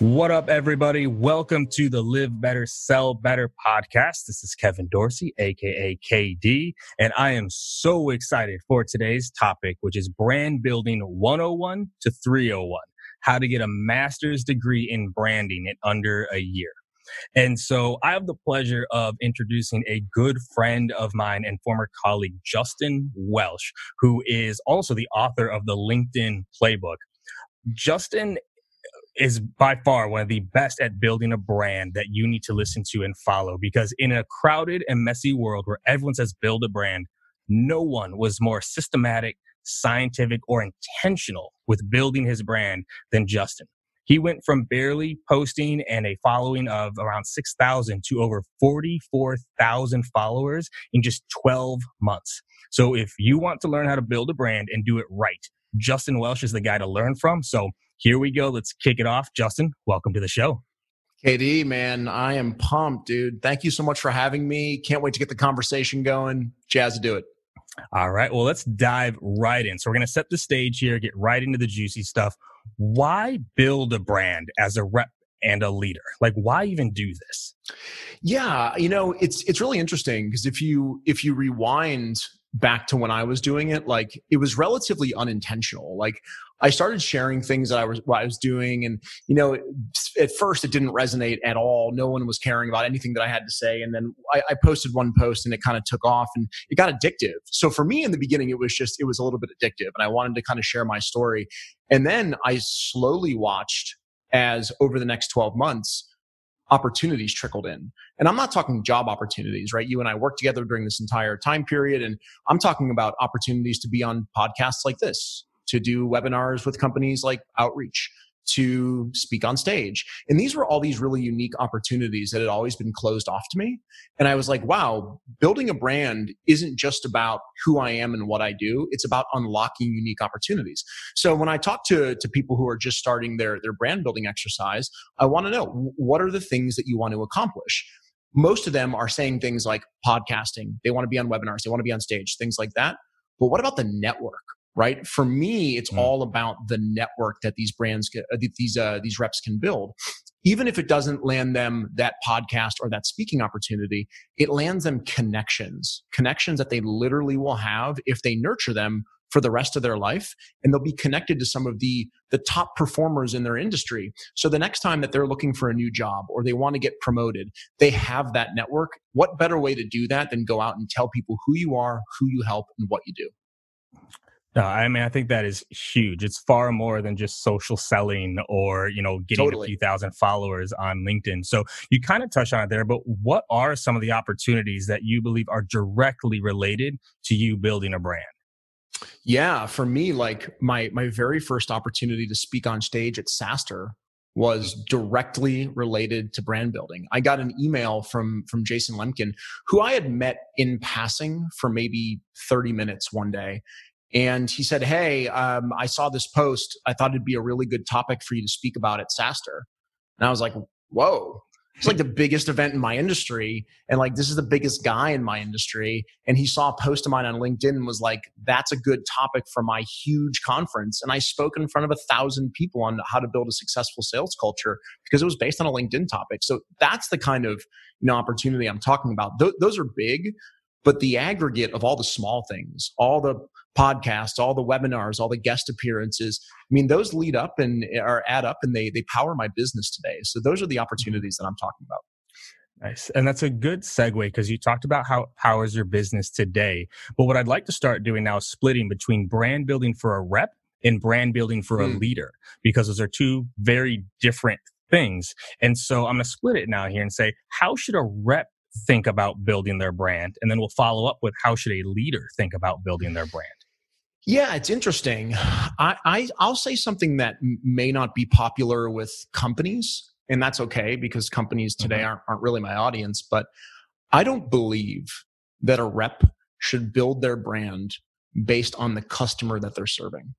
What up, everybody? Welcome to the Live Better, Sell Better podcast. This is Kevin Dorsey, aka KD, and I am so excited for today's topic, which is brand building 101 to 301 how to get a master's degree in branding in under a year. And so I have the pleasure of introducing a good friend of mine and former colleague, Justin Welsh, who is also the author of the LinkedIn Playbook. Justin is by far one of the best at building a brand that you need to listen to and follow because in a crowded and messy world where everyone says build a brand, no one was more systematic, scientific, or intentional with building his brand than Justin. He went from barely posting and a following of around 6,000 to over 44,000 followers in just 12 months. So if you want to learn how to build a brand and do it right, Justin Welsh is the guy to learn from. So here we go. Let's kick it off. Justin, welcome to the show. KD, man, I am pumped, dude. Thank you so much for having me. Can't wait to get the conversation going. Jazz to do it. All right. Well, let's dive right in. So we're going to set the stage here, get right into the juicy stuff. Why build a brand as a rep and a leader? Like why even do this? Yeah, you know, it's it's really interesting because if you if you rewind back to when I was doing it, like it was relatively unintentional. Like I started sharing things that I was what I was doing, and you know, at first it didn't resonate at all. No one was caring about anything that I had to say, and then I, I posted one post, and it kind of took off, and it got addictive. So for me, in the beginning, it was just it was a little bit addictive, and I wanted to kind of share my story. And then I slowly watched as over the next twelve months opportunities trickled in. And I'm not talking job opportunities, right? You and I worked together during this entire time period. And I'm talking about opportunities to be on podcasts like this, to do webinars with companies like Outreach, to speak on stage. And these were all these really unique opportunities that had always been closed off to me. And I was like, wow, building a brand isn't just about who I am and what I do. It's about unlocking unique opportunities. So when I talk to, to people who are just starting their, their brand building exercise, I want to know what are the things that you want to accomplish? Most of them are saying things like podcasting. They want to be on webinars. They want to be on stage, things like that. But what about the network? Right? For me, it's mm. all about the network that these brands, get, uh, these uh, these reps can build. Even if it doesn't land them that podcast or that speaking opportunity, it lands them connections, connections that they literally will have if they nurture them for the rest of their life and they'll be connected to some of the the top performers in their industry so the next time that they're looking for a new job or they want to get promoted they have that network what better way to do that than go out and tell people who you are who you help and what you do No, I mean, I think that is huge. It's far more than just social selling or, you know, getting totally. a few thousand followers on LinkedIn. So you kind of touched on it there, but what are some of the opportunities that you believe are directly related to you building a brand? Yeah, for me, like my my very first opportunity to speak on stage at SaaStr was directly related to brand building. I got an email from from Jason Lemkin, who I had met in passing for maybe 30 minutes one day. And he said, Hey, um, I saw this post. I thought it'd be a really good topic for you to speak about at SaaStr. And I was like, Whoa, it's like the biggest event in my industry. And like, this is the biggest guy in my industry. And he saw a post of mine on LinkedIn and was like, that's a good topic for my huge conference. And I spoke in front of a thousand people on how to build a successful sales culture because it was based on a LinkedIn topic. So that's the kind of, you know, opportunity I'm talking about. Th- those are big, but the aggregate of all the small things, all the podcasts, all the webinars, all the guest appearances, I mean, those lead up and are add up and they they power my business today. So those are the opportunities that I'm talking about. Nice. And that's a good segue because you talked about how it powers your business today. But what I'd like to start doing now is splitting between brand building for a rep and brand building for a mm. leader because those are two very different things. And so I'm going to split it now here and say, how should a rep think about building their brand? And then we'll follow up with how should a leader think about building their brand? Yeah, it's interesting. I, I will say something that may not be popular with companies, and that's okay because companies today mm-hmm. aren't aren't really my audience. But I don't believe that a rep should build their brand based on the customer that they're serving.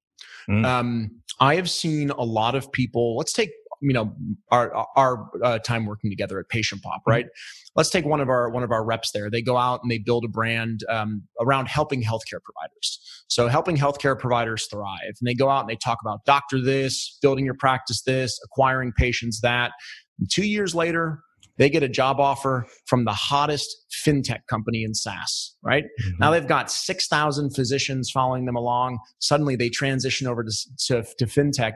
Mm. Um, I have seen a lot of people. Let's take you know our our uh, time working together at PatientPop, right? Mm-hmm. Let's take one of our one of our reps there. They go out and they build a brand um, around helping healthcare providers. So helping healthcare providers thrive, and they go out and they talk about doctor this, building your practice this, acquiring patients that. And two years later, they get a job offer from the hottest fintech company in SaaS, right? Mm-hmm. Now they've got 6,000 physicians following them along. Suddenly they transition over to, to, to fintech.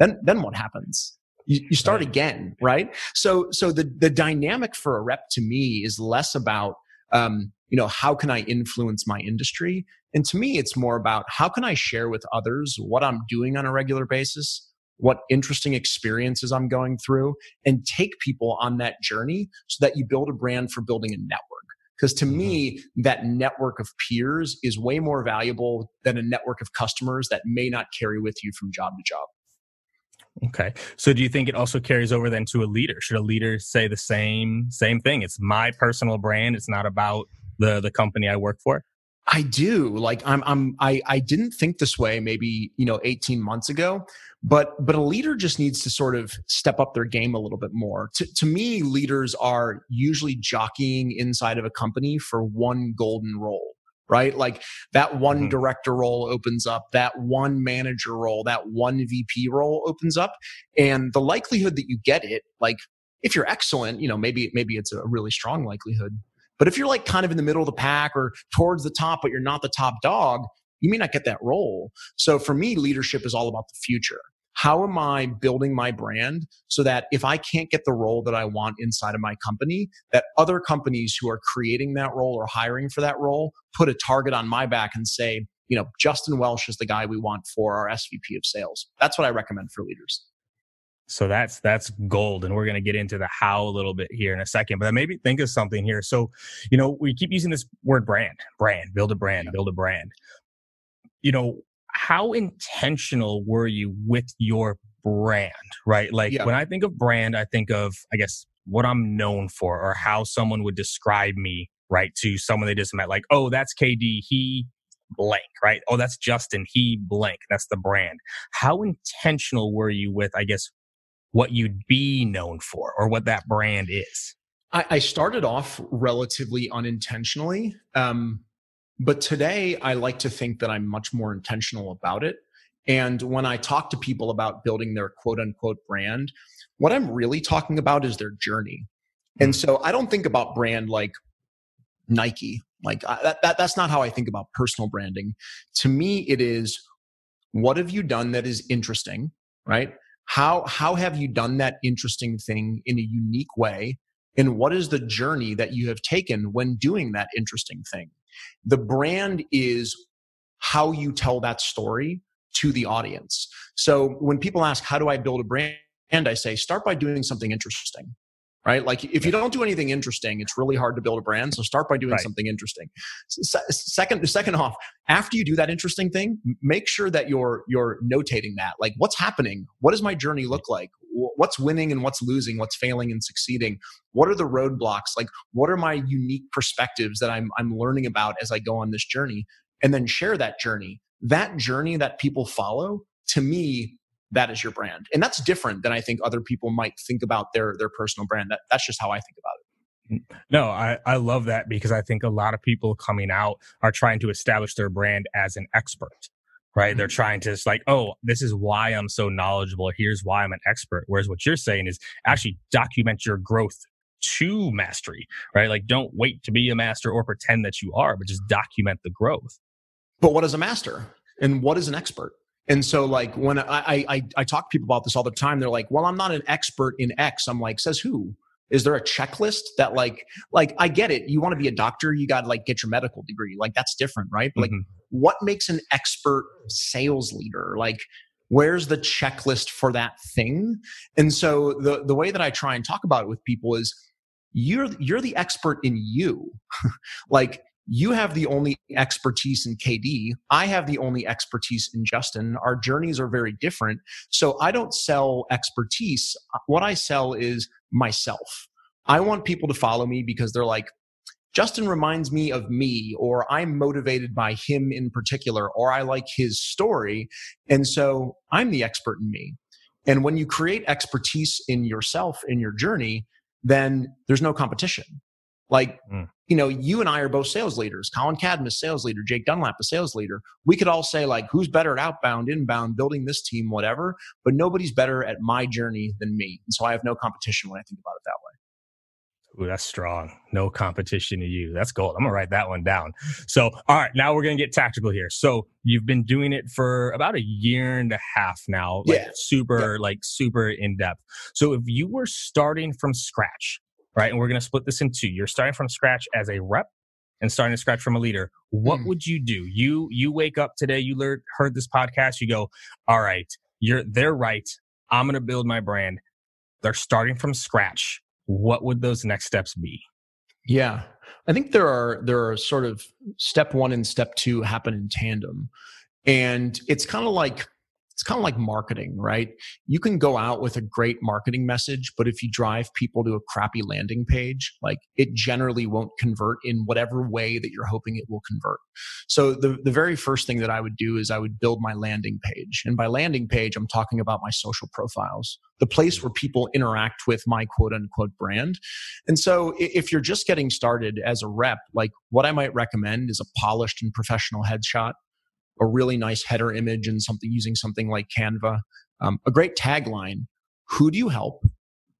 Then, then what happens? You, you start right. again, right? So, so the, the dynamic for a rep to me is less about, um, you know, how can I influence my industry? And to me, it's more about how can I share with others what I'm doing on a regular basis, what interesting experiences I'm going through, and take people on that journey so that you build a brand for building a network. Because to me, mm-hmm. that network of peers is way more valuable than a network of customers that may not carry with you from job to job. Okay. So do you think it also carries over then to a leader? Should a leader say the same same thing? It's my personal brand. It's not about the the company I work for. I do. Like I'm I'm I I didn't think this way maybe, you know, 18 months ago, but but a leader just needs to sort of step up their game a little bit more. To to me, leaders are usually jockeying inside of a company for one golden role right? Like that one mm-hmm. director role opens up, that one manager role, that one VP role opens up. And the likelihood that you get it, like if you're excellent, you know, maybe, maybe it's a really strong likelihood. But if you're like kind of in the middle of the pack or towards the top, but you're not the top dog, you may not get that role. So for me, leadership is all about the future how am I building my brand so that if I can't get the role that I want inside of my company, that other companies who are creating that role or hiring for that role put a target on my back and say, you know, Justin Welsh is the guy we want for our SVP of sales. That's what I recommend for leaders. So that's that's gold, and we're going to get into the how a little bit here in a second. But maybe think of something here. So, you know, we keep using this word brand, brand, build a brand, build a brand. You know, how intentional were you with your brand, right? Like yeah. when I think of brand, I think of, I guess, what I'm known for or how someone would describe me, right? To someone they just met, like, oh, that's KD. He blank, right? Oh, that's Justin. He blank. That's the brand. How intentional were you with, I guess, what you'd be known for or what that brand is? I, I started off relatively unintentionally. Um, but today, I like to think that I'm much more intentional about it. And when I talk to people about building their quote unquote brand, what I'm really talking about is their journey. And hmm. so I don't think about brand like Nike. Like I, that, that, that's not how I think about personal branding. To me, it is what have you done that is interesting, right? How, how have you done that interesting thing in a unique way? And what is the journey that you have taken when doing that interesting thing? The brand is how you tell that story to the audience. So when people ask, how do I build a brand? I say, start by doing something interesting right? Like if you don't do anything interesting, it's really hard to build a brand. So start by doing right. something interesting. second, second off, after you do that interesting thing, make sure that you're you're notating that. Like what's happening? What does my journey look like? What's winning and what's losing? What's failing and succeeding? What are the roadblocks? Like what are my unique perspectives that I'm I'm learning about as I go on this journey? And then share that journey. That journey that people follow to me that is your brand. And that's different than I think other people might think about their their personal brand. That that's just how I think about it. Mm, no, I, I love that because I think a lot of people coming out are trying to establish their brand as an expert, right? Mm-hmm. They're trying to, just like, oh, this is why I'm so knowledgeable. Here's why I'm an expert. Whereas what you're saying is actually document your growth to mastery, right? Like, don't wait to be a master or pretend that you are, but just document the growth. But what is a master and what is an expert? And so, like when I, I I talk to people about this all the time, they're like, "Well, I'm not an expert in X." I'm like, "Says who?" Is there a checklist that like like I get it. You want to be a doctor, you got to like get your medical degree. Like that's different, right? But, like, mm-hmm. what makes an expert sales leader? Like, where's the checklist for that thing? And so the the way that I try and talk about it with people is you're you're the expert in you. like you have the only expertise in KD. I have the only expertise in Justin. Our journeys are very different. So I don't sell expertise. What I sell is myself. I want people to follow me because they're like, Justin reminds me of me, or I'm motivated by him in particular, or I like his story. And so I'm the expert in me. And when you create expertise in yourself, in your journey, then there's no competition. Like, mm. you know, you and I are both sales leaders. Colin Cadmus, sales leader. Jake Dunlap, a sales leader. We could all say, like, who's better at outbound, inbound, building this team, whatever, but nobody's better at my journey than me. And so I have no competition when I think about it that way. Ooh, that's strong. No competition to you. That's gold. I'm gonna write that one down. So, all right, now we're gonna get tactical here. So, you've been doing it for about a year and a half now. Like yeah. super, yeah. like super in depth. So, if you were starting from scratch, right? And we're going to split this in two. You're starting from scratch as a rep and starting to scratch from a leader. What mm. would you do? You you wake up today, you learned heard this podcast, you go, all right, you're they're right. I'm going to build my brand. They're starting from scratch. What would those next steps be? Yeah. I think there are there are sort of step 1 and step 2 happen in tandem. And it's kind of like it's kind of like marketing, right? You can go out with a great marketing message, but if you drive people to a crappy landing page, like it generally won't convert in whatever way that you're hoping it will convert. So the, the very first thing that I would do is I would build my landing page. And by landing page, I'm talking about my social profiles, the place where people interact with my quote unquote brand. And so if you're just getting started as a rep, like what I might recommend is a polished and professional headshot a really nice header image and something using something like Canva. Um, a great tagline Who do you help?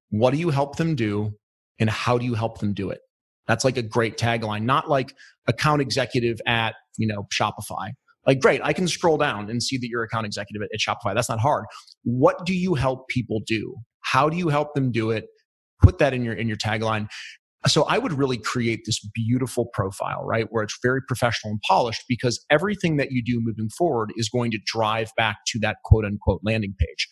What do you help them do? And how do you help them do it? That's like a great tagline, not like account executive at, you know, Shopify. Like, great, I can scroll down and see that you're account executive at, at Shopify. That's not hard. What do you help people do? How do you help them do it? Put that in your in your tagline. So I would really create this beautiful profile, right? Where it's very professional and polished because everything that you do moving forward is going to drive back to that quote unquote landing page.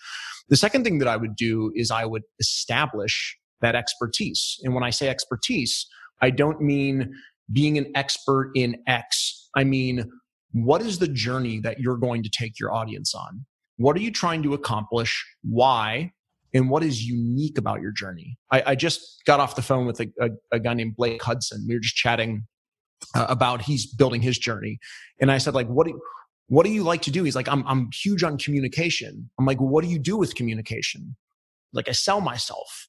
The second thing that I would do is I would establish that expertise. And when I say expertise, I don't mean being an expert in X. I mean, what is the journey that you're going to take your audience on? What are you trying to accomplish? Why? And what is unique about your journey. I, I just got off the phone with a, a, a, guy named Blake Hudson. We were just chatting uh, about he's building his journey, and I said like, what do what do you like to do? He's like, I'm I'm huge on communication. I'm like, what do you do with communication? Like, I sell myself,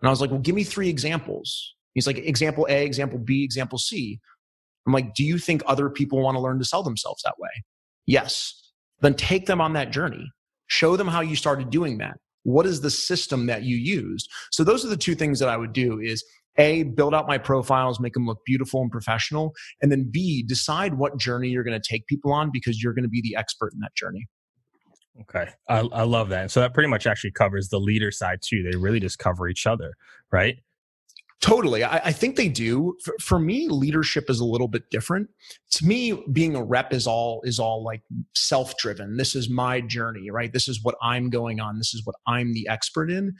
and I was like, well, give me three examples. He's like, example A, example B, example C. I'm like, do you think other people want to learn to sell themselves that way? Yes. Then take them on that journey. Show them how you started doing that what is the system that you used? So those are the two things that i would do is a build out my profiles make them look beautiful and professional and then b decide what journey you're going to take people on because you're going to be the expert in that journey. Okay. I, I love that. So that pretty much actually covers the leader side too. They really just cover each other right Totally. I, I, think they do. For, for, me, leadership is a little bit different. To me, being a rep is all is all like self-driven. This is my journey, right? This is what I'm going on. This is what I'm the expert in.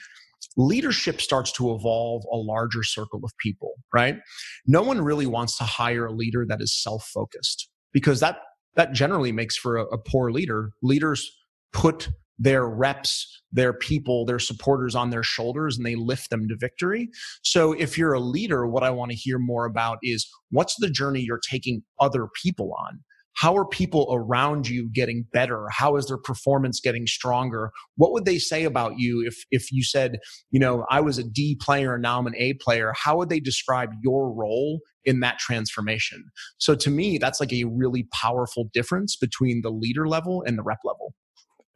Leadership starts to evolve a larger circle of people, right? No one really wants to hire a leader that is self-focused because that that generally makes for a, a poor leader. Leaders put their reps, their people, their supporters on their shoulders and they lift them to victory. So if you're a leader, what I want to hear more about is what's the journey you're taking other people on? How are people around you getting better? How is their performance getting stronger? What would they say about you if, if you said, you know, I was a D player and now I'm an A player? How would they describe your role in that transformation? So to me, that's like a really powerful difference between the leader level and the rep level.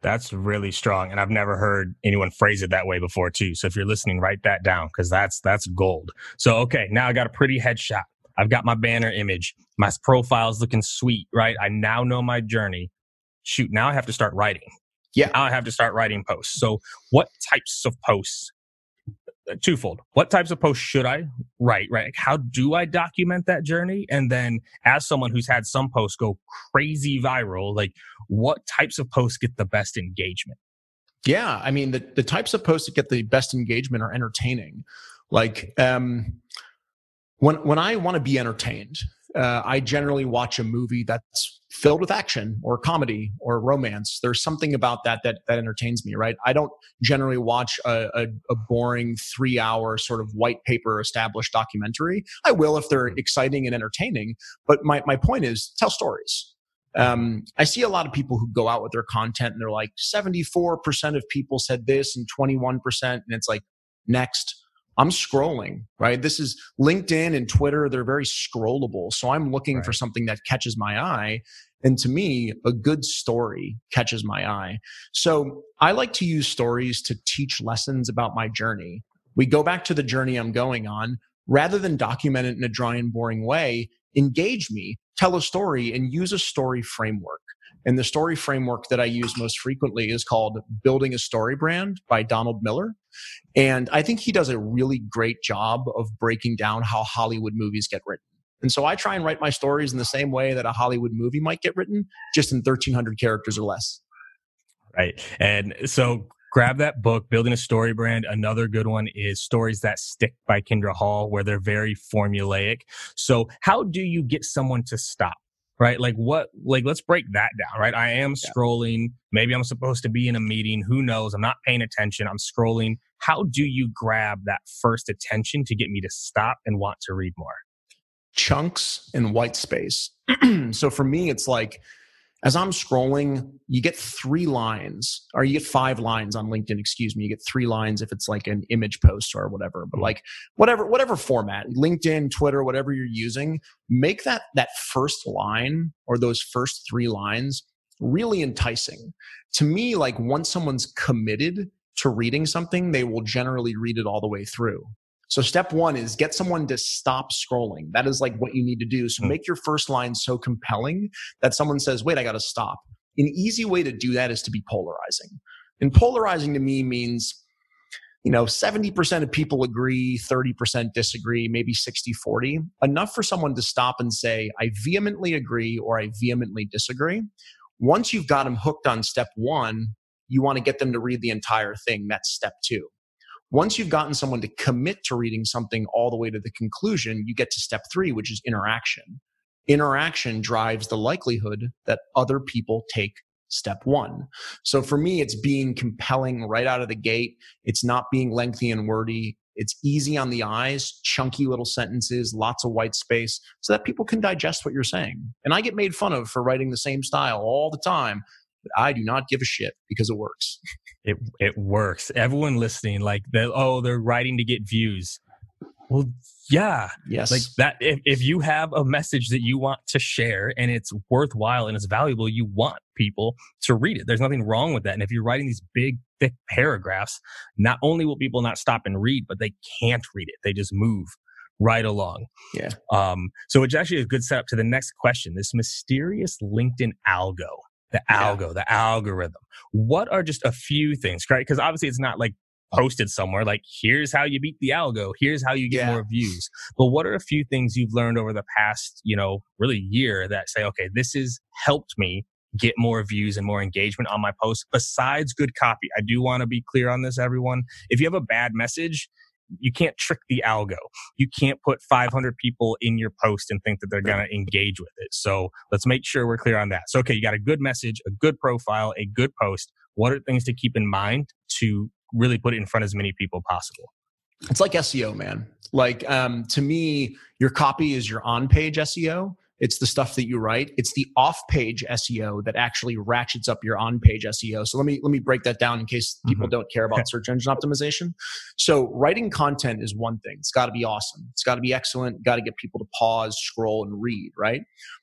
That's really strong. And I've never heard anyone phrase it that way before too. So if you're listening, write that down because that's that's gold. So okay, now I got a pretty headshot. I've got my banner image. My profile's looking sweet, right? I now know my journey. Shoot, now I have to start writing. Yeah. Now I have to start writing posts. So what types of posts twofold. What types of posts should I write? Right? How do I document that journey? And then, as someone who's had some posts go crazy viral, like what types of posts get the best engagement? Yeah, I mean the the types of posts that get the best engagement are entertaining. Like um, when when I want to be entertained, uh, I generally watch a movie that's filled with action or comedy or romance. There's something about that that that entertains me, right? I don't generally watch a, a, a boring three hour sort of white paper established documentary. I will if they're exciting and entertaining. But my my point is tell stories. Um, I see a lot of people who go out with their content and they're like 74% of people said this and 21%. And it's like, next, I'm scrolling, right? This is LinkedIn and Twitter. They're very scrollable. So I'm looking right. for something that catches my eye. And to me, a good story catches my eye. So I like to use stories to teach lessons about my journey. We go back to the journey I'm going on rather than document it in a dry and boring way. Engage me, tell a story and use a story framework. And the story framework that I use most frequently is called Building a Story Brand by Donald Miller. And I think he does a really great job of breaking down how Hollywood movies get written. And so I try and write my stories in the same way that a Hollywood movie might get written, just in 1300 characters or less. Right. And so grab that book, Building a Story Brand. Another good one is Stories That Stick by Kindra Hall, where they're very formulaic. So how do you get someone to stop? Right? Like what, like let's break that down, right? I am scrolling. Maybe I'm supposed to be in a meeting. Who knows? I'm not paying attention. I'm scrolling. How do you grab that first attention to get me to stop and want to read more? Chunks and white space. so for me, it's like, as I'm scrolling, you get three lines, or you get five lines on LinkedIn, excuse me. You get three lines if it's like an image post or whatever. But mm-hmm. like whatever, whatever format, LinkedIn, Twitter, whatever you're using, make that that first line or those first three lines really enticing. To me, like once someone's committed to reading something, they will generally read it all the way through. So step one is get someone to stop scrolling. That is like what you need to do. So hmm. make your first line so compelling that someone says, wait, I got to stop. An easy way to do that is to be polarizing. And polarizing to me means, you know, 70% of people agree, 30% disagree, maybe 60 40. Enough for someone to stop and say, I vehemently agree or I vehemently disagree. Once you've got them hooked on step one, you want to get them to read the entire thing. That's step two. Once you've gotten someone to commit to reading something all the way to the conclusion, you get to step three, which is interaction. Interaction drives the likelihood that other people take step one. So for me, it's being compelling right out of the gate. It's not being lengthy and wordy. It's easy on the eyes, chunky little sentences, lots of white space so that people can digest what you're saying. And I get made fun of for writing the same style all the time but I do not give a shit because it works. It it works. Everyone listening, like they oh, they're writing to get views. Well, yeah. Yes. Like that if, if you have a message that you want to share and it's worthwhile and it's valuable, you want people to read it. There's nothing wrong with that. And if you're writing these big, thick paragraphs, not only will people not stop and read, but they can't read it. They just move right along. Yeah. Um, so it's actually a good setup to the next question. This mysterious LinkedIn algo the algo, yeah. the algorithm. What are just a few things, right? Because obviously it's not like posted somewhere like here's how you beat the algo here's how you get yeah. more views but what are a few things you've learned over the past you know really year that say okay this has helped me get more views and more engagement on my post besides good copy i do want to be clear on this everyone if you have a bad message you can't trick the algo. You can't put 500 people in your post and think that they're going to engage with it. So let's make sure we're clear on that. So, okay, you got a good message, a good profile, a good post. What are things to keep in mind to really put it in front of as many people possible. It's like SEO, man. Like um, to me, your copy is your on-page SEO. It's the stuff that you write. It's the off-page SEO that actually ratchets up your on-page SEO. So let me let me break that down in case people mm-hmm. don't care about search engine optimization. So writing content is one thing. It's got to be awesome. It's got to be excellent. Got to get people to pause, scroll, and read. Right.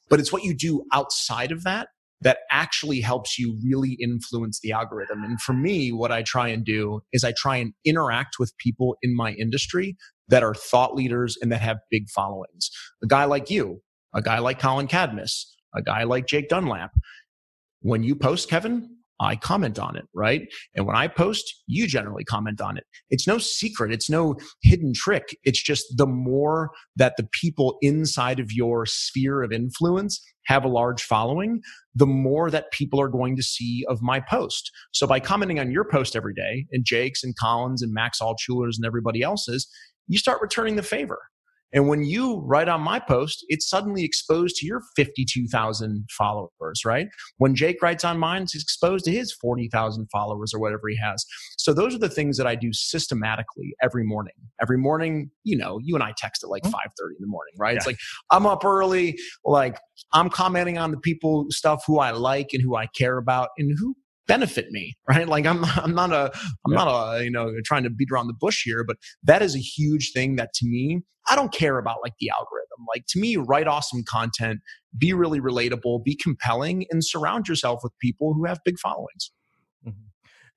But it's what you do outside of that that actually helps you really influence the algorithm. And for me, what I try and do is I try and interact with people in my industry that are thought leaders and that have big followings. A guy like you, a guy like Colin Cadmus, a guy like Jake Dunlap. When you post, Kevin, I comment on it, right? And when I post, you generally comment on it. It's no secret. It's no hidden trick. It's just the more that the people inside of your sphere of influence have a large following, the more that people are going to see of my post. So by commenting on your post every day and Jake's and Collins and Max Altschuler's and everybody else's, you start returning the favor. And when you write on my post, it's suddenly exposed to your 52,000 followers, right? When Jake writes on mine, it's exposed to his 40,000 followers or whatever he has. So those are the things that I do systematically every morning. Every morning, you know, you and I text at like mm-hmm. 5:30 in the morning, right? Yeah. It's like I'm up early, like I'm commenting on the people stuff who I like and who I care about and who benefit me right like i'm i'm not a i'm yeah. not a you know trying to beat around the bush here but that is a huge thing that to me i don't care about like the algorithm like to me write awesome content be really relatable be compelling and surround yourself with people who have big followings mm-hmm.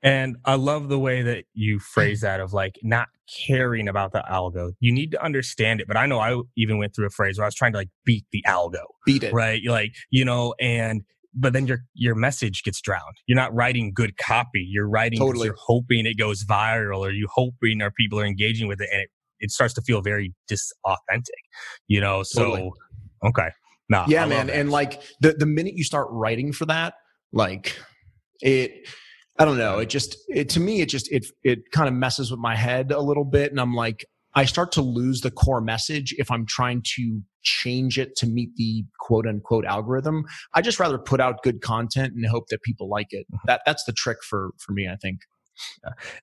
and I love the way that you phrase that of like not caring about the algo. You need to understand it. But I know I even went through a phrase where I was trying to like beat the algo. Beat it. Right. Like, you know, and but then your your message gets drowned. You're not writing good copy. You're writing totally. you're hoping it goes viral or you hoping or people are engaging with it and it, it starts to feel very disauthentic. You know, so totally. okay. Nah, yeah, man. And like the the minute you start writing for that, like it I don't know, it just it to me it just it it kind of messes with my head a little bit and I'm like I start to lose the core message if I'm trying to change it to meet the quote unquote algorithm. I just rather put out good content and hope that people like it. Mm-hmm. That that's the trick for for me, I think.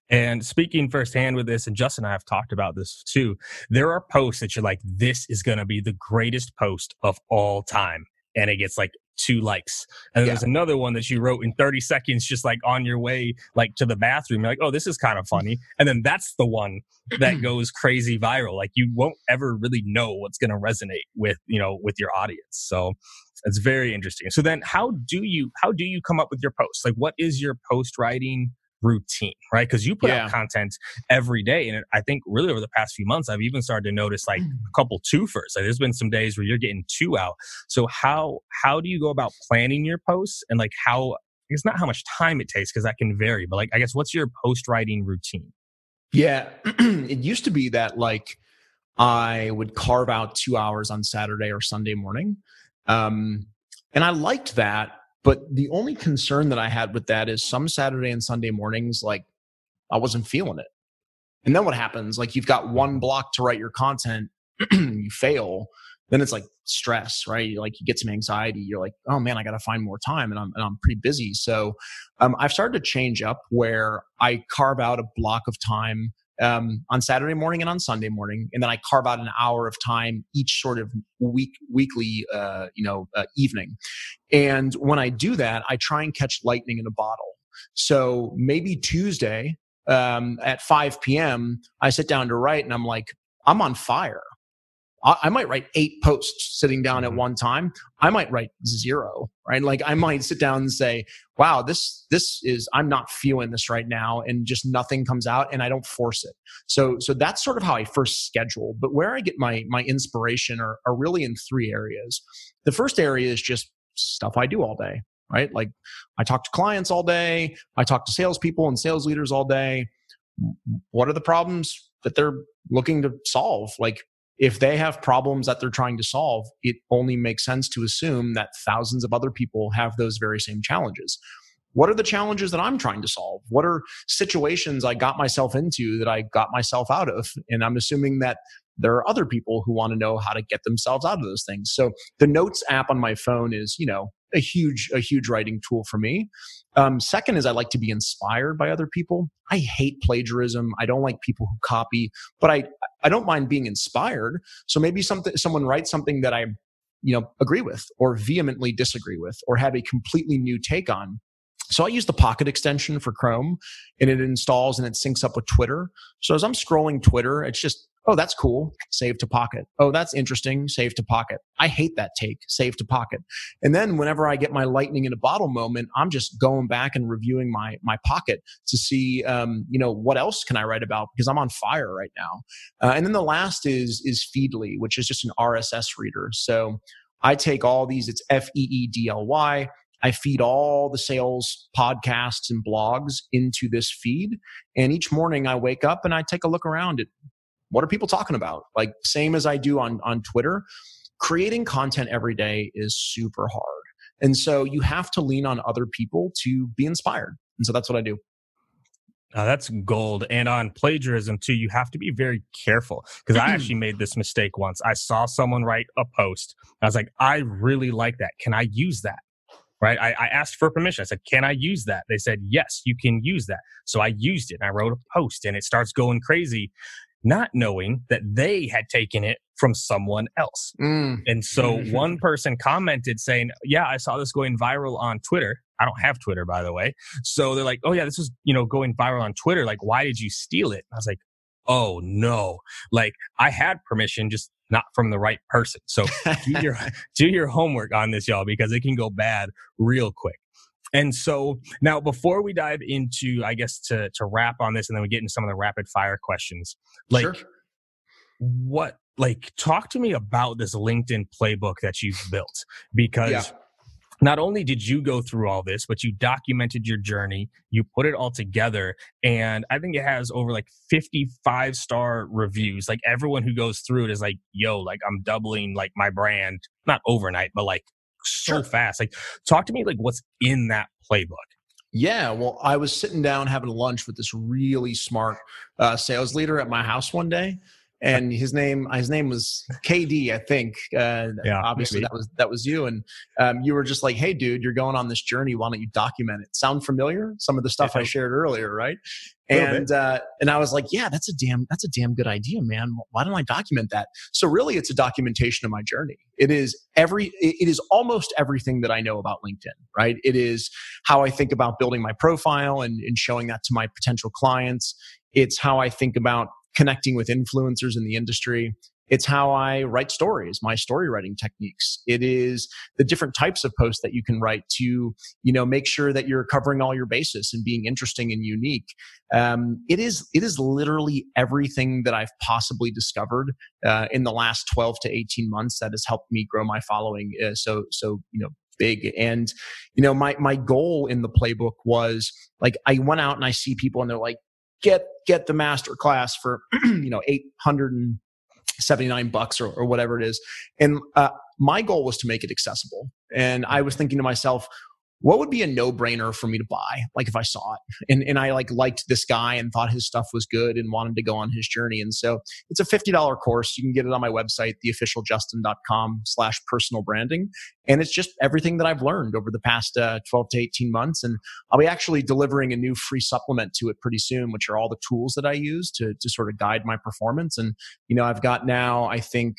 And speaking firsthand with this, and Justin and I have talked about this too. There are posts that you're like, this is going to be the greatest post of all time. And it gets like two likes. And yeah. there's another one that you wrote in 30 seconds, just like on your way, like to the bathroom. You're like, oh, this is kind of funny. And then that's the one that goes crazy viral. Like you won't ever really know what's going to resonate with, you know, with your audience. So it's very interesting. So then how do you, how do you come up with your posts? Like what is your post writing? Routine, right? Because you put yeah. out content every day. And I think really over the past few months, I've even started to notice like mm. a couple twofers. Like there's been some days where you're getting two out. So how how do you go about planning your posts and like how it's not how much time it takes because that can vary, but like I guess what's your post writing routine? Yeah. it used to be that like I would carve out two hours on Saturday or Sunday morning. Um, and I liked that but the only concern that I had with that is some Saturday and Sunday mornings, like I wasn't feeling it. And then what happens? Like you've got one block to write your content, you fail, then it's like stress, right? Like you get some anxiety. You're like, oh man, I got to find more time, and I'm and I'm pretty busy. So um, I've started to change up where I carve out a block of time um, on Saturday morning and on Sunday morning, and then I carve out an hour of time each sort of week weekly uh, you know uh, evening. And when I do that, I try and catch lightning in a bottle. So maybe Tuesday um, at 5 p.m., I sit down to write, and I'm like, I'm on fire. I, might write eight posts sitting down at mm-hmm. one time. I might write zero, right? Like I might sit down and say, wow, this, this is, I'm not feeling this right now. And just nothing comes out and I don't force it. So, so that's sort of how I first schedule. But where I get my, my inspiration are, are really in three areas. The first area is just stuff I do all day, right? Like I talk to clients all day. I talk to salespeople and sales leaders all day what are the problems that they're looking to solve? Like, if they have problems that they're trying to solve, it only makes sense to assume that thousands of other people have those very same challenges. What are the challenges that I'm trying to solve? What are situations I got myself into that I got myself out of? And I'm assuming that there are other people who want to know how to get themselves out of those things. So the notes app on my phone is, you know, a huge, a huge writing tool for me. Um, second is I like to be inspired by other people. I hate plagiarism. I don't like people who copy, but I, I don't mind being inspired. So maybe something, someone writes something that I, you know, agree with or vehemently disagree with or have a completely new take on. So I use the Pocket extension for Chrome and it installs and it syncs up with Twitter. So as I'm scrolling Twitter, it's just Oh, that's cool. Save to pocket. Oh, that's interesting. Save to pocket. I hate that take. Save to pocket. And then whenever I get my lightning in a bottle moment, I'm just going back and reviewing my my pocket to see, um, you know, what else can I write about because I'm on fire right now. Uh, and then the last is is Feedly, which is just an RSS reader. So I take all these. It's F E E D L Y. I feed all the sales podcasts and blogs into this feed. And each morning I wake up and I take a look around at what are people talking about? Like same as I do on on Twitter, creating content every day is super hard. And so you have to lean on other people to be inspired. And so that's what I do. Uh, that's gold. And on plagiarism too, you have to be very careful because I actually made this mistake once. I saw someone write a post. I was like, I really like that. Can I use that? Right. I, I asked for permission. I said, Can I use that? They said, Yes, you can use that. So I used it. I wrote a post and it starts going crazy not knowing that they had taken it from someone else. Mm. And so mm-hmm. one person commented saying, Yeah, I saw this going viral on Twitter. I don't have Twitter, by the way. So they're like, Oh, yeah, this is, you know, going viral on Twitter. Like, why did you steal it? I was like, Oh, no. Like, I had permission, just not from the right person. So do your, do your homework on this, y'all, because it can go bad real quick. And so now before we dive into, I guess to to wrap on this and then we get into some of the rapid fire questions, like sure. what like talk to me about this LinkedIn playbook that you've built because yeah. not only did you go through all this, but you documented your journey, you put it all together, and I think it has over like 55 star reviews. Like everyone who goes through it is like, yo, like I'm doubling like my brand, not overnight, but like so sure. fast. Like, talk to me like what's in that playbook. Yeah, well, I was sitting down having lunch with this really smart uh, sales leader at my house one day, and his name his name was KD, I think. Uh, yeah, obviously maybe. that was that was you, and um, you were just like, "Hey, dude, you're going on this journey. Why don't you document it?" Sound familiar? Some of the stuff yeah. I shared earlier, right? And uh, and I was like, "Yeah, that's a damn that's a damn good idea, man. Why don't I document that?" So really, it's a documentation of my journey. It is every it is almost everything that I know about LinkedIn, right? It is how I think about building my profile and, and showing that to my potential clients. It's how I think about connecting with influencers in the industry. It's how I write stories, my story writing techniques. It is the different types of posts that you can write to, you know, make sure that you're covering all your bases and being interesting and unique. Um, it is, it is literally everything that I've possibly discovered uh, in the last 12 to 18 months that has helped me grow my following. Uh, so, so, you know, big. And, you know, my, my goal in the playbook was like, I went out and I see people and they're like, get get the master class for you know 879 bucks or, or whatever it is. And uh, my goal was to make it accessible. And i was thinking to myself what would be a no-brainer for me to buy like if i saw it? And, and i like liked this guy and thought his stuff was good and wanted to go on his journey. And so it's a $50 course. You can get it on my website theofficialjustin.com slash personal branding. And it's just everything that i've learned over the past uh, 12 to 18 months. And i'll be actually delivering a new free supplement to it pretty soon which are all the tools that i use to, to sort of guide my performance. And you know i've got now i think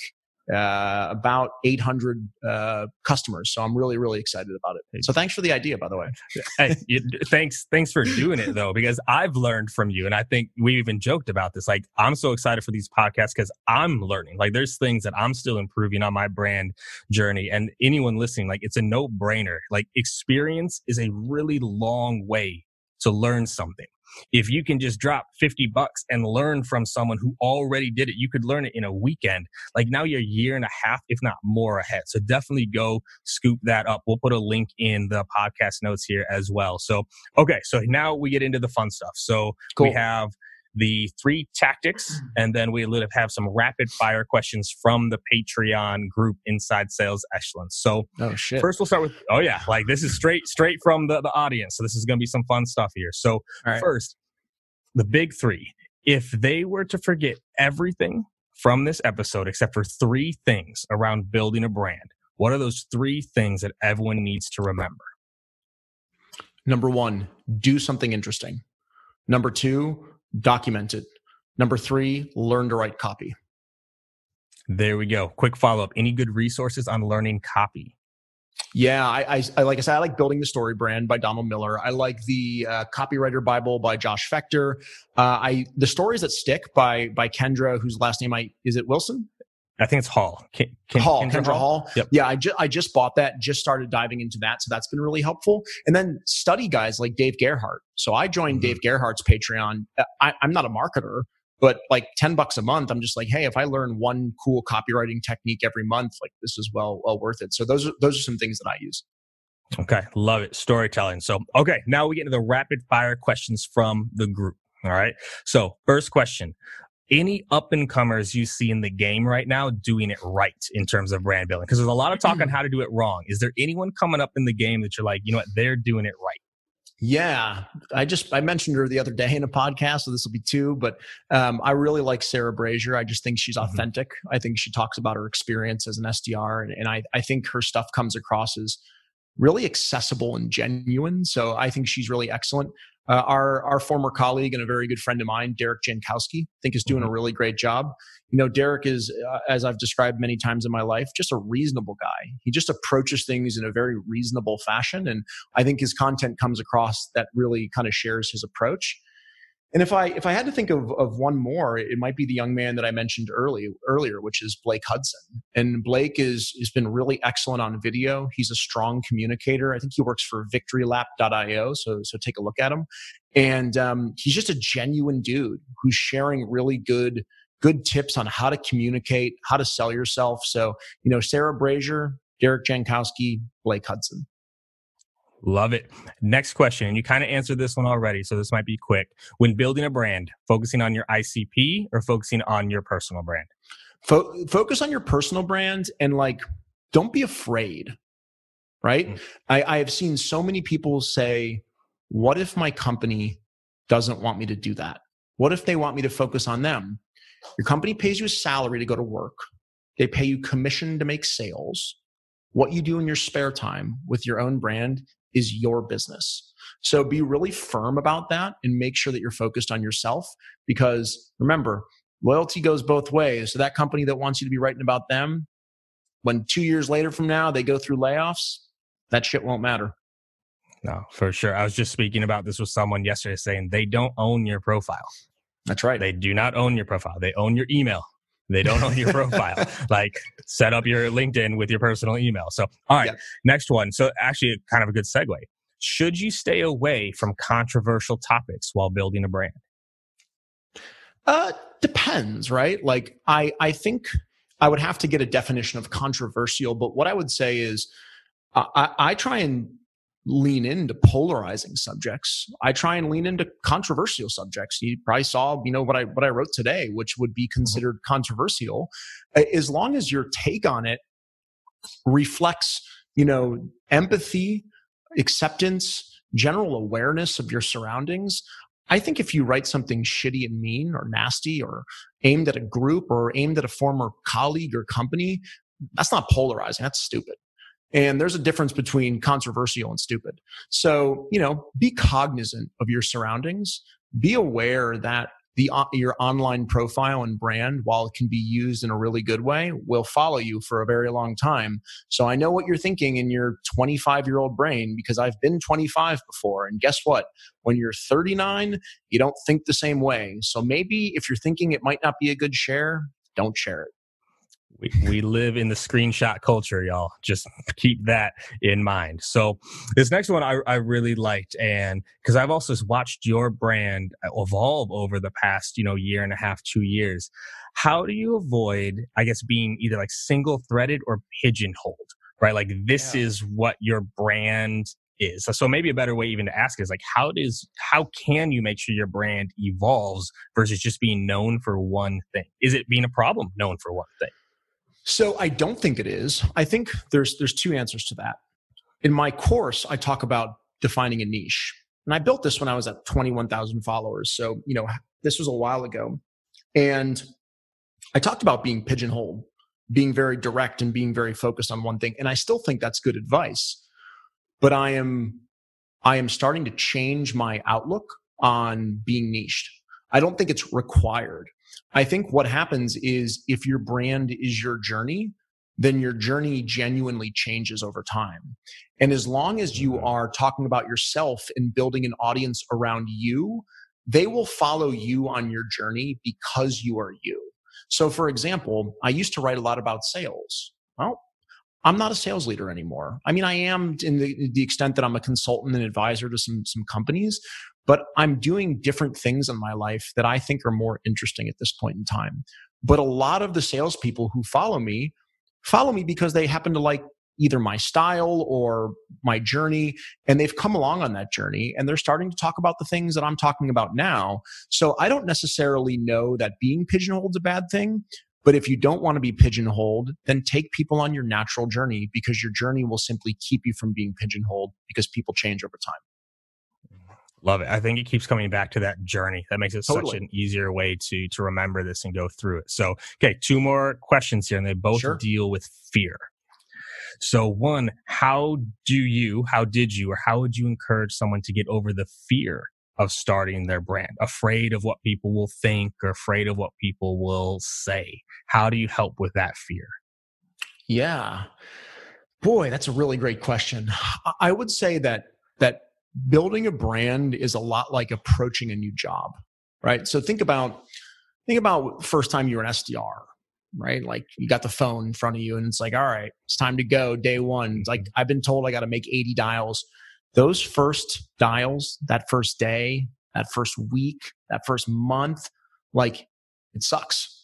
uh, about 800 uh, customers. So I'm really, really excited about it. So thanks for the idea, by the way. hey, you, thanks, thanks for doing it though, because I've learned from you, and I think we even joked about this. Like I'm so excited for these podcasts because I'm learning. Like there's things that I'm still improving on my brand journey, and anyone listening, like it's a no brainer. Like experience is a really long way to learn something if you can just drop 50 bucks and learn from someone who already did it, you could learn it in a weekend. Like now you're a year and a half, if not more ahead. So definitely go scoop that up. We'll put a link in the podcast notes here as well. So, okay. So now we get into the fun stuff. So cool. we have the three tactics, and then we will have some rapid fire questions from the Patreon group inside Sales Excellence. So, oh shit. First, we'll start with oh yeah, like this is straight straight from the the audience. So this is going to be some fun stuff here. So right. first, the big three. If they were to forget everything from this episode except for three things around building a brand, what are those three things that everyone needs to remember? Number one, do something interesting. Number two, document it. Number three, learn to write copy. There we go. Quick follow up. Any good resources on learning copy? Yeah, I, I, I, like I said, I like building the story brand by Donald Miller. I like the uh, copywriter Bible by Josh Fechter. Uh, I the stories that stick by by Kindra, whose last name I is it Wilson? I think it's Hall. Ken, Ken, Hall, Kindra, Kindra Hall. Hall. Yep. Yeah, I just I just bought that. Just started diving into that, so that's been really helpful. And then study guys like Dave Gerhardt. So I joined mm-hmm. Dave Gerhardt's Patreon. Uh, I, I'm not a marketer, but like 10 bucks a month i'm just like hey if i learn one cool copywriting technique every month like this is well well worth it so those are those are some things that i use okay love it storytelling so okay now we get into the rapid fire questions from the group all right so first question any up and comers you see in the game right now doing it right in terms of brand building? Because there's a lot of talk on how to do it wrong. Is there anyone coming up in the game that you're like, you know what, they're doing it right? Yeah, I just I mentioned her the other day in a podcast, so this will be two. But um, I really like Sarah Brazier. I just think she's mm-hmm. authentic. Mm-hmm. I think she talks about her experience as an SDR, and, and I I think her stuff comes across as really accessible and genuine. So I think she's really excellent. Uh, our our former colleague and a very good friend of mine, Derek Jankowski, I think is doing mm-hmm. a really great job. You know, Derek is, uh, as I've described many times in my life, just a reasonable guy. He just approaches things in a very reasonable fashion, and I think his content comes across that really kind of shares his approach. And if I if I had to think of of one more, it might be the young man that I mentioned early earlier, which is Blake Hudson. And Blake is has been really excellent on video. He's a strong communicator. I think he works for VictoryLap.io, so so take a look at him. And um, he's just a genuine dude who's sharing really good good tips on how to communicate, how to sell yourself. So you know, Sarah Brazier, Derek Jankowski, Blake Hudson. Love it. Next question. And you kind of answered this one already, so this might be quick. When building a brand, focusing on your ICP or focusing on your personal brand? Fo- focus on your personal brand and like, don't be afraid, right? Mm-hmm. I, I have seen so many people say, what if my company doesn't want me to do that? What if they want me to focus on them? Your company pays you a salary to go to work. They pay you commission to make sales. What you do in your spare time with your own brand is your business. So be really firm about that and make sure that you're focused on yourself because remember, loyalty goes both ways. So that company that wants you to be writing about them, when two years later from now they go through layoffs, that shit won't matter. No, for sure. I was just speaking about this with someone yesterday saying they don't own your profile. That's right. They do not own your profile. They own your email. They don't own your profile. like set up your LinkedIn with your personal email. So, all right, yeah. next one. So, actually, kind of a good segue. Should you stay away from controversial topics while building a brand? Uh, depends, right? Like, I I think I would have to get a definition of controversial, but what I would say is, I, I try and lean into polarizing subjects. I try and lean into controversial subjects. You probably saw, you know, what I what I wrote today, which would be mm-hmm. considered controversial, as long as your take on it reflects, you know, empathy, acceptance, general awareness of your surroundings. I think if you write something shitty and mean or nasty or aimed at a group or aimed at a former colleague or company, that's not polarizing. That's stupid. And there's a difference between controversial and stupid. So, you know, be cognizant of your surroundings. Be aware that the, uh, your online profile and brand, while it can be used in a really good way, will follow you for a very long time. So I know what you're thinking in your 25 year old brain because I've been 25 before. And guess what? When you're 39, you don't think the same way. So maybe if you're thinking it might not be a good share, don't share it we, we live in the screenshot culture, y'all. Just keep that in mind. So this next one I, I really liked, and because I've also watched your brand evolve over the past, you know, year and a half, two years. How do you avoid, I guess, being either like single threaded or pigeonholed? Right, like this yeah. is what your brand is. So maybe a better way even to ask is like, how does, how can you make sure your brand evolves versus just being known for one thing? Is it being a problem known for one thing? So I don't think it is. I think there's, there's two answers to that. In my course, I talk about defining a niche. And I built this when I was at 21,000 followers. So, you know, this was a while ago. And I talked about being pigeonholed, being very direct and being very focused on one thing. And I still think that's good advice. But I am I am starting to change my outlook on being niched. I don't think it's required. I think what happens is if your brand is your journey, then your journey genuinely changes over time. And as long as you mm-hmm. are talking about yourself and building an audience around you, they will follow you on your journey because you are you. So, for example, I used to write a lot about sales. Well, I'm not a sales leader anymore. I mean, I am in the, the extent that I'm a consultant and advisor to some, some companies, but I'm doing different things in my life that I think are more interesting at this point in time. But a lot of the salespeople who follow me follow me because they happen to like either my style or my journey. And they've come along on that journey and they're starting to talk about the things that I'm talking about now. So I don't necessarily know that being pigeonholed is a bad thing. But if you don't want to be pigeonholed, then take people on your natural journey because your journey will simply keep you from being pigeonholed because people change over time. Love it. I think it keeps coming back to that journey. That makes it totally. such an easier way to to remember this and go through it. So, okay, two more questions here, and they both sure. deal with fear. So, one, how do you, how did you, or how would you encourage someone to get over the fear of starting their brand, afraid of what people will think or afraid of what people will say? How do you help with that fear? Yeah. Boy, that's a really great question. I would say that that building a brand is a lot like approaching a new job, right? So think about think about first time you're an SDR right? Like you got the phone in front of you and it's like, all right, it's time to go. Day one. It's like. I've been told I got to make 80 dials. Those first dials, that first day, that first week, that first month, like it sucks.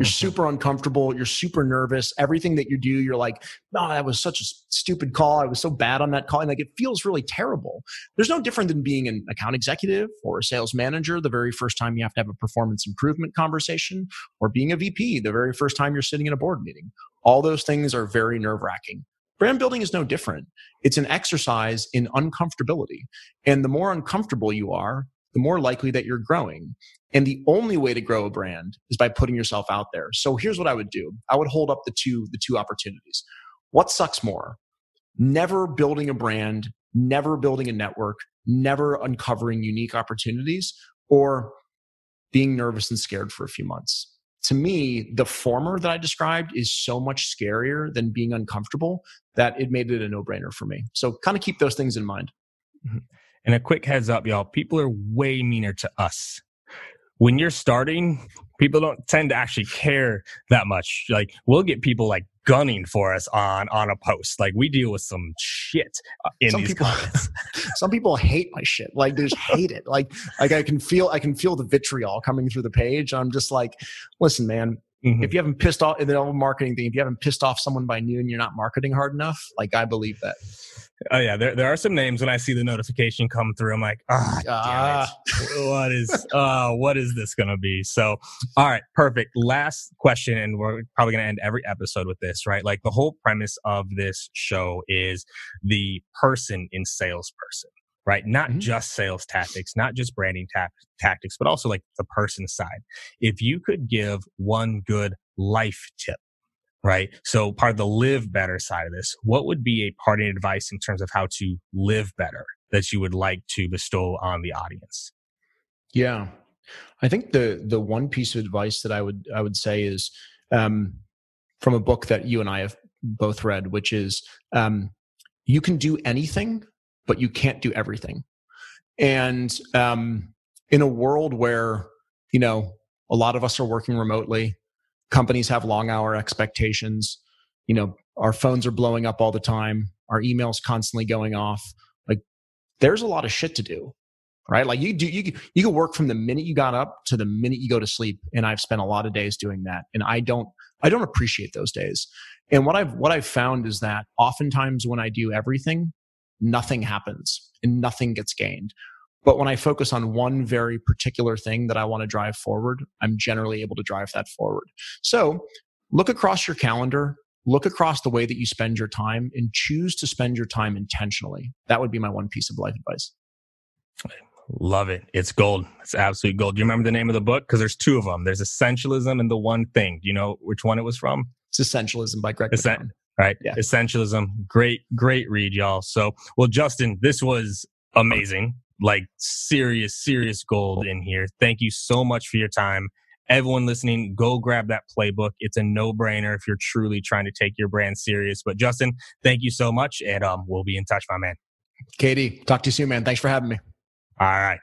You're super uncomfortable. You're super nervous. Everything that you do, you're like, oh, that was such a stupid call. I was so bad on that call. And like, it feels really terrible. There's no different than being an account executive or a sales manager the very first time you have to have a performance improvement conversation or being a VP the very first time you're sitting in a board meeting. All those things are very nerve wracking. Brand building is no different. It's an exercise in uncomfortability. And the more uncomfortable you are, the more likely that you're growing. And the only way to grow a brand is by putting yourself out there. So here's what I would do. I would hold up the two, the two opportunities. What sucks more? Never building a brand, never building a network, never uncovering unique opportunities, or being nervous and scared for a few months. To me, the former that I described is so much scarier than being uncomfortable that it made it a no brainer for me. So kind of keep those things in mind. Mm-hmm. And a quick heads up, y'all, people are way meaner to us. When you're starting, people don't tend to actually care that much. Like we'll get people like gunning for us on on a post. Like we deal with some shit uh, in some these people, comments. some people hate my shit. Like they just hate it. Like like I can feel I can feel the vitriol coming through the page. I'm just like, listen, man. Mm-hmm. If you haven't pissed off in the old marketing thing, if you haven't pissed off someone by noon, you're not marketing hard enough. Like I believe that. Oh yeah, there there are some names when I see the notification come through. I'm like, ah, oh, damn what is uh what is this gonna be? So, all right, perfect. Last question, and we're probably gonna end every episode with this, right? Like the whole premise of this show is the person in salesperson, right? Not mm-hmm. just sales tactics, not just branding ta- tactics, but also like the person side. If you could give one good life tip right? So part of the live better side of this, what would be a parting advice in terms of how to live better that you would like to bestow on the audience? Yeah. I think the the one piece of advice that I would I would say is um, from a book that you and I have both read, which is um, you can do anything, but you can't do everything. And um, in a world where you know a lot of us are working remotely, companies have long hour expectations you know our phones are blowing up all the time our emails constantly going off like there's a lot of shit to do right like you do you you can work from the minute you got up to the minute you go to sleep and i've spent a lot of days doing that and i don't i don't appreciate those days and what i've what i've found is that oftentimes when i do everything nothing happens and nothing gets gained. But when I focus on one very particular thing that I want to drive forward, I'm generally able to drive that forward. So look across your calendar, look across the way that you spend your time and choose to spend your time intentionally. That would be my one piece of life advice. Love it. It's gold. It's absolute gold. Do you remember the name of the book? Because there's two of them. There's Essentialism and The One Thing. Do you know which one it was from? It's Essentialism by Greg. Essen- right. Yeah. Essentialism. Great, great read, y'all. So, well, Justin, this was amazing. Like serious, serious gold in here. Thank you so much for your time. Everyone listening, go grab that playbook. It's a no brainer if you're truly trying to take your brand serious. But Justin, thank you so much. And um, we'll be in touch, my man. Katie, talk to you soon, man. Thanks for having me. All right.